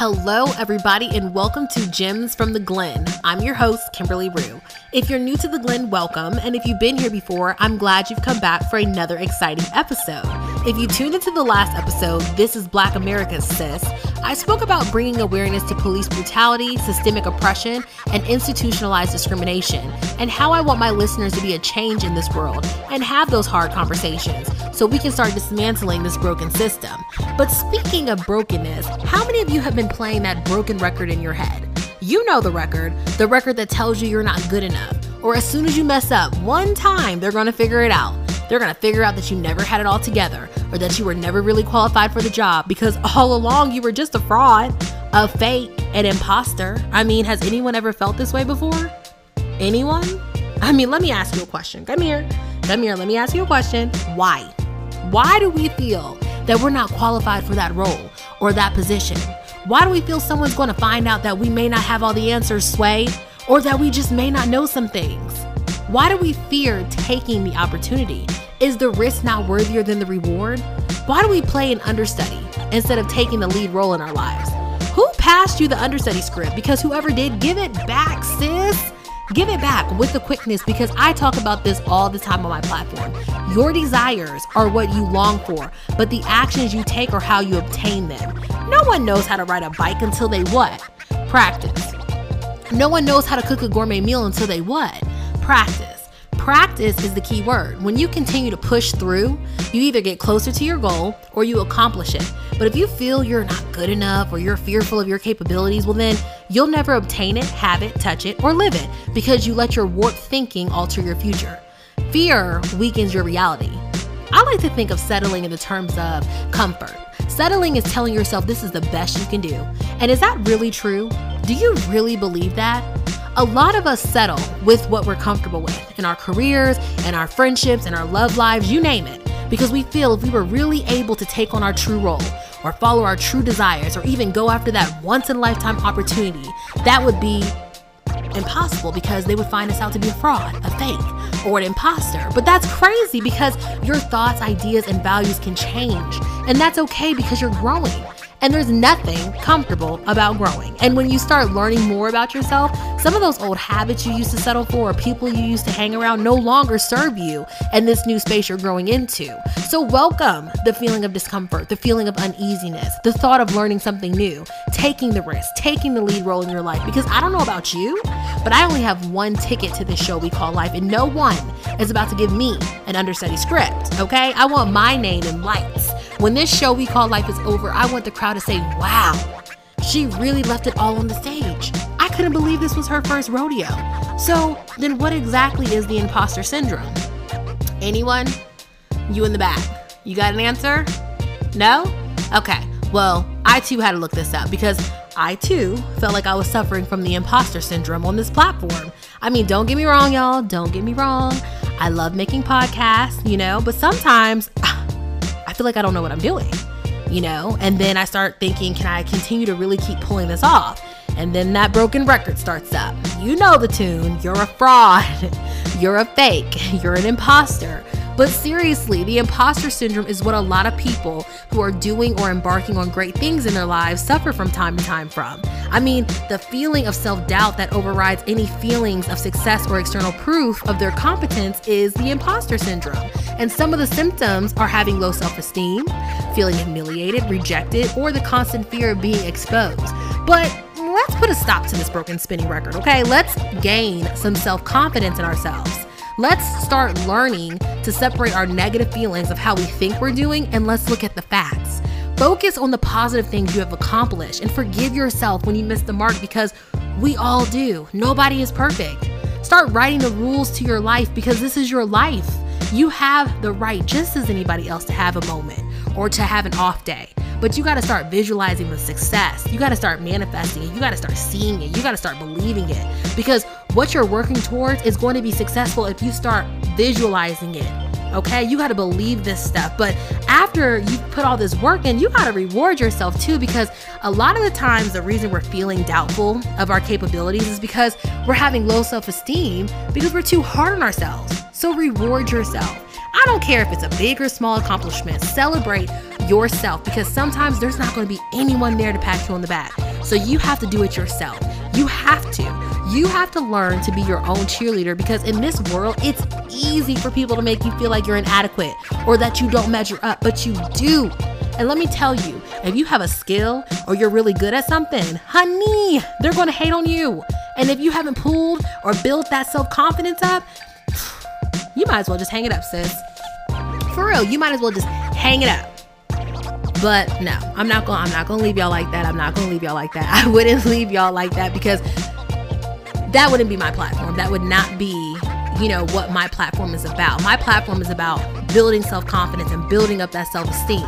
Hello, everybody, and welcome to Gems from the Glenn. I'm your host, Kimberly Rue. If you're new to the Glenn, welcome, and if you've been here before, I'm glad you've come back for another exciting episode. If you tuned into the last episode, This is Black America's Sis, I spoke about bringing awareness to police brutality, systemic oppression, and institutionalized discrimination, and how I want my listeners to be a change in this world and have those hard conversations so we can start dismantling this broken system. But speaking of brokenness, how many of you have been playing that broken record in your head? You know the record, the record that tells you you're not good enough. Or as soon as you mess up one time, they're gonna figure it out. They're gonna figure out that you never had it all together or that you were never really qualified for the job because all along you were just a fraud, a fake, an imposter. I mean, has anyone ever felt this way before? Anyone? I mean, let me ask you a question. Come here. Come here. Let me ask you a question. Why? Why do we feel that we're not qualified for that role or that position? Why do we feel someone's going to find out that we may not have all the answers, Sway, or that we just may not know some things? Why do we fear taking the opportunity? Is the risk not worthier than the reward? Why do we play an understudy instead of taking the lead role in our lives? Who passed you the understudy script? Because whoever did, give it back, sis. Give it back with the quickness because I talk about this all the time on my platform. Your desires are what you long for, but the actions you take are how you obtain them. No one knows how to ride a bike until they what? Practice. No one knows how to cook a gourmet meal until they what? Practice. Practice is the key word. When you continue to push through, you either get closer to your goal or you accomplish it. But if you feel you're not good enough or you're fearful of your capabilities, well, then you'll never obtain it, have it, touch it, or live it because you let your warped thinking alter your future. Fear weakens your reality. I like to think of settling in the terms of comfort. Settling is telling yourself this is the best you can do. And is that really true? Do you really believe that? A lot of us settle with what we're comfortable with in our careers, in our friendships, in our love lives, you name it, because we feel if we were really able to take on our true role, or follow our true desires, or even go after that once in a lifetime opportunity, that would be impossible because they would find us out to be a fraud, a fake, or an imposter. But that's crazy because your thoughts, ideas, and values can change. And that's okay because you're growing. And there's nothing comfortable about growing. And when you start learning more about yourself, some of those old habits you used to settle for or people you used to hang around no longer serve you in this new space you're growing into. So, welcome the feeling of discomfort, the feeling of uneasiness, the thought of learning something new, taking the risk, taking the lead role in your life. Because I don't know about you, but I only have one ticket to this show we call life, and no one is about to give me an understudy script, okay? I want my name in lights. When this show we call life is over, I want the crowd to say, wow, she really left it all on the stage. I couldn't believe this was her first rodeo. So, then what exactly is the imposter syndrome? Anyone? You in the back. You got an answer? No? Okay. Well, I too had to look this up because I too felt like I was suffering from the imposter syndrome on this platform. I mean, don't get me wrong, y'all. Don't get me wrong. I love making podcasts, you know, but sometimes feel like I don't know what I'm doing, you know? And then I start thinking, can I continue to really keep pulling this off? And then that broken record starts up. You know the tune. You're a fraud. You're a fake. You're an imposter. But seriously, the imposter syndrome is what a lot of people who are doing or embarking on great things in their lives suffer from time to time from. I mean, the feeling of self doubt that overrides any feelings of success or external proof of their competence is the imposter syndrome. And some of the symptoms are having low self esteem, feeling humiliated, rejected, or the constant fear of being exposed. But let's put a stop to this broken spinning record, okay? Let's gain some self confidence in ourselves. Let's start learning to separate our negative feelings of how we think we're doing and let's look at the facts. Focus on the positive things you have accomplished and forgive yourself when you miss the mark because we all do. Nobody is perfect. Start writing the rules to your life because this is your life. You have the right, just as anybody else, to have a moment or to have an off day. But you got to start visualizing the success. You got to start manifesting it. You got to start seeing it. You got to start believing it. Because what you're working towards is going to be successful if you start visualizing it. Okay, you got to believe this stuff. But after you put all this work in, you got to reward yourself too. Because a lot of the times, the reason we're feeling doubtful of our capabilities is because we're having low self esteem because we're too hard on ourselves. So reward yourself. I don't care if it's a big or small accomplishment, celebrate yourself because sometimes there's not going to be anyone there to pat you on the back. So you have to do it yourself. You have to. You have to learn to be your own cheerleader because in this world, it's easy for people to make you feel like you're inadequate or that you don't measure up, but you do. And let me tell you, if you have a skill or you're really good at something, honey, they're going to hate on you. And if you haven't pulled or built that self confidence up, you might as well just hang it up, sis. For real, you might as well just hang it up. But no, I'm not gonna. I'm not going to leave y'all like that. I'm not going to leave y'all like that. I wouldn't leave y'all like that because that wouldn't be my platform. That would not be, you know, what my platform is about. My platform is about building self-confidence and building up that self-esteem.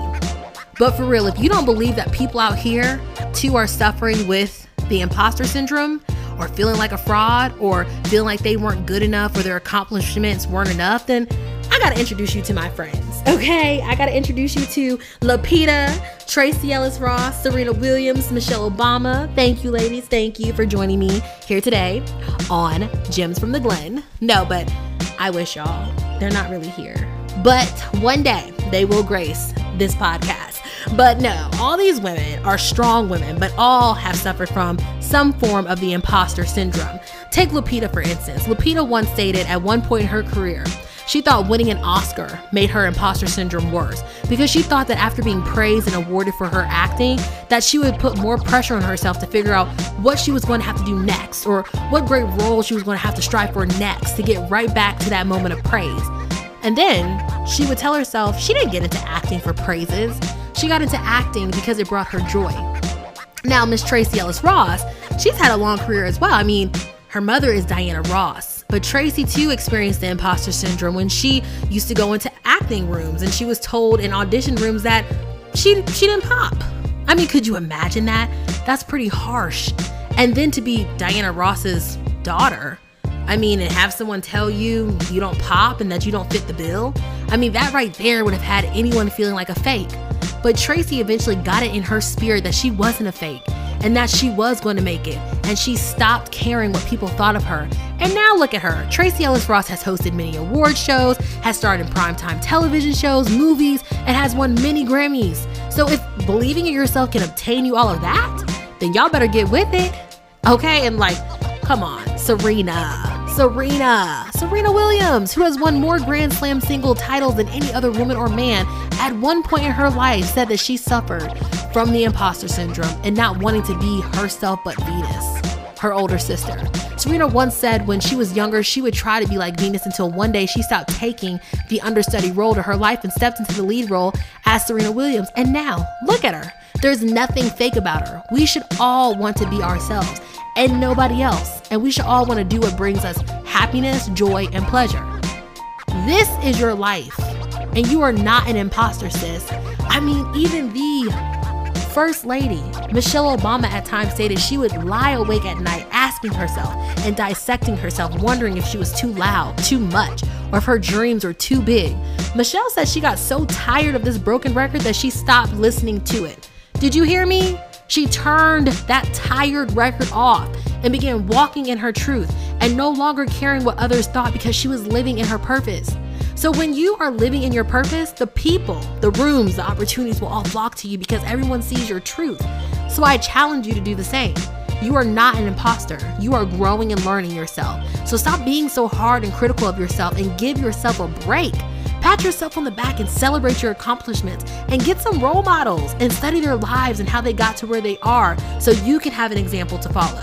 But for real, if you don't believe that people out here too are suffering with the imposter syndrome or feeling like a fraud or feeling like they weren't good enough or their accomplishments weren't enough, then I gotta introduce you to my friends. Okay, I gotta introduce you to Lupita, Tracee Ellis Ross, Serena Williams, Michelle Obama. Thank you, ladies. Thank you for joining me here today on Gems from the Glenn. No, but I wish y'all, they're not really here. But one day they will grace this podcast. But no, all these women are strong women, but all have suffered from some form of the imposter syndrome. Take Lupita, for instance. Lupita once stated at one point in her career, she thought winning an Oscar made her imposter syndrome worse because she thought that after being praised and awarded for her acting, that she would put more pressure on herself to figure out what she was going to have to do next or what great role she was going to have to strive for next to get right back to that moment of praise. And then she would tell herself she didn't get into acting for praises. She got into acting because it brought her joy. Now, Miss Tracee Ellis Ross, she's had a long career as well. I mean, her mother is Diana Ross, but Tracee too experienced the imposter syndrome when she used to go into acting rooms and she was told in audition rooms that she she didn't pop. I mean, could you imagine that? That's pretty harsh. And then to be Diana Ross's daughter, I mean, and have someone tell you you don't pop and that you don't fit the bill. I mean, that right there would have had anyone feeling like a fake. But Tracee eventually got it in her spirit that she wasn't a fake and that she was going to make it. And she stopped caring what people thought of her. And now look at her. Tracee Ellis Ross has hosted many award shows, has starred in primetime television shows, movies, and has won many Grammys. So if believing in yourself can obtain you all of that, then y'all better get with it. Okay? And like, come on, Serena. Serena, Serena Williams, who has won more Grand Slam single titles than any other woman or man, at one point in her life said that she suffered from the imposter syndrome and not wanting to be herself but Venus, her older sister. Serena once said when she was younger, she would try to be like Venus until one day she stopped taking the understudy role to her life and stepped into the lead role as Serena Williams. And now, look at her. There's nothing fake about her. We should all want to be ourselves and nobody else. And we should all want to do what brings us happiness, joy, and pleasure. This is your life. And you are not an imposter, sis. I mean, even the First Lady, Michelle Obama, at times stated she would lie awake at night asking herself and dissecting herself, wondering if she was too loud, too much, or if her dreams were too big. Michelle said she got so tired of this broken record that she stopped listening to it. Did you hear me? She turned that tired record off and began walking in her truth and no longer caring what others thought because she was living in her purpose. So, when you are living in your purpose, the people, the rooms, the opportunities will all flock to you because everyone sees your truth. So, I challenge you to do the same. You are not an imposter. You are growing and learning yourself. So, stop being so hard and critical of yourself and give yourself a break. Pat yourself on the back and celebrate your accomplishments and get some role models and study their lives and how they got to where they are so you can have an example to follow.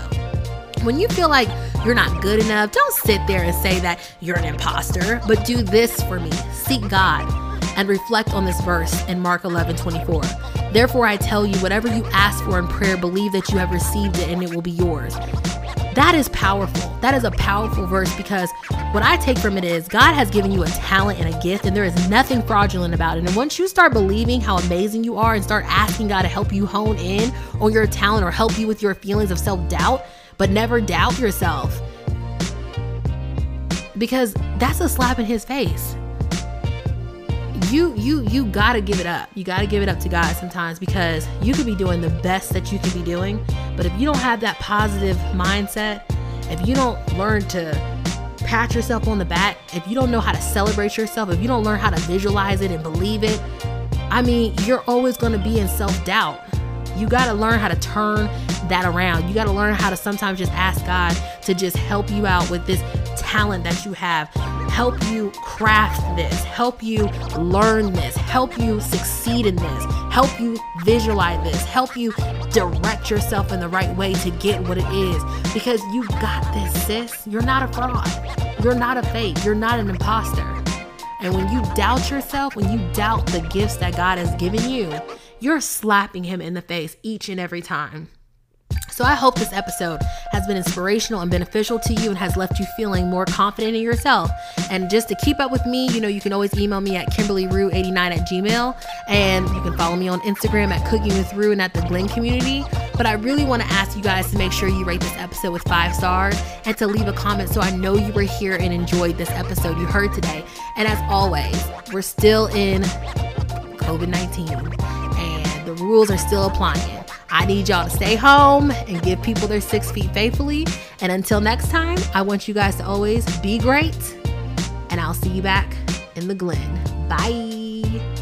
When you feel like you're not good enough, don't sit there and say that you're an imposter, but do this for me. Seek God and reflect on this verse in Mark 11 24. Therefore, I tell you, whatever you ask for in prayer, believe that you have received it and it will be yours. That is powerful. That is a powerful verse because what I take from it is God has given you a talent and a gift, and there is nothing fraudulent about it. And once you start believing how amazing you are and start asking God to help you hone in on your talent or help you with your feelings of self doubt, but never doubt yourself, because that's a slap in his face you you you gotta give it up. You gotta give it up to god sometimes because you could be doing the best that you can be doing. But if you don't have that positive mindset if you don't learn to pat yourself on the back if you don't know how to celebrate yourself if you don't learn how to visualize it and believe it i mean you're always to be in self-doubt. You got to learn how to turn that around. You got to learn how to sometimes just ask God to just help you out with this talent that you have, help you craft this, help you learn this, help you succeed in this, help you visualize this, help you direct yourself in the right way to get what it is. Because you've got this, sis. You're not a fraud. You're not a fake. You're not an imposter. And when you doubt yourself, when you doubt the gifts that God has given you, you're slapping Him in the face each and every time. So I hope this episode has been inspirational and beneficial to you and has left you feeling more confident in yourself. And just to keep up with me, you know, you can always email me at KimberlyRue89 at Gmail. And you can follow me on Instagram at Cooking with Rue and at the Glenn Community. But I really want to ask you guys to make sure you rate this episode with five stars and to leave a comment so I know you were here and enjoyed this episode you heard today. And as always, we're still in COVID 19 and the rules are still applying. I need y'all to stay home and give people their six feet faithfully. And until next time, I want you guys to always be great. And I'll see you back in the Glenn. Bye.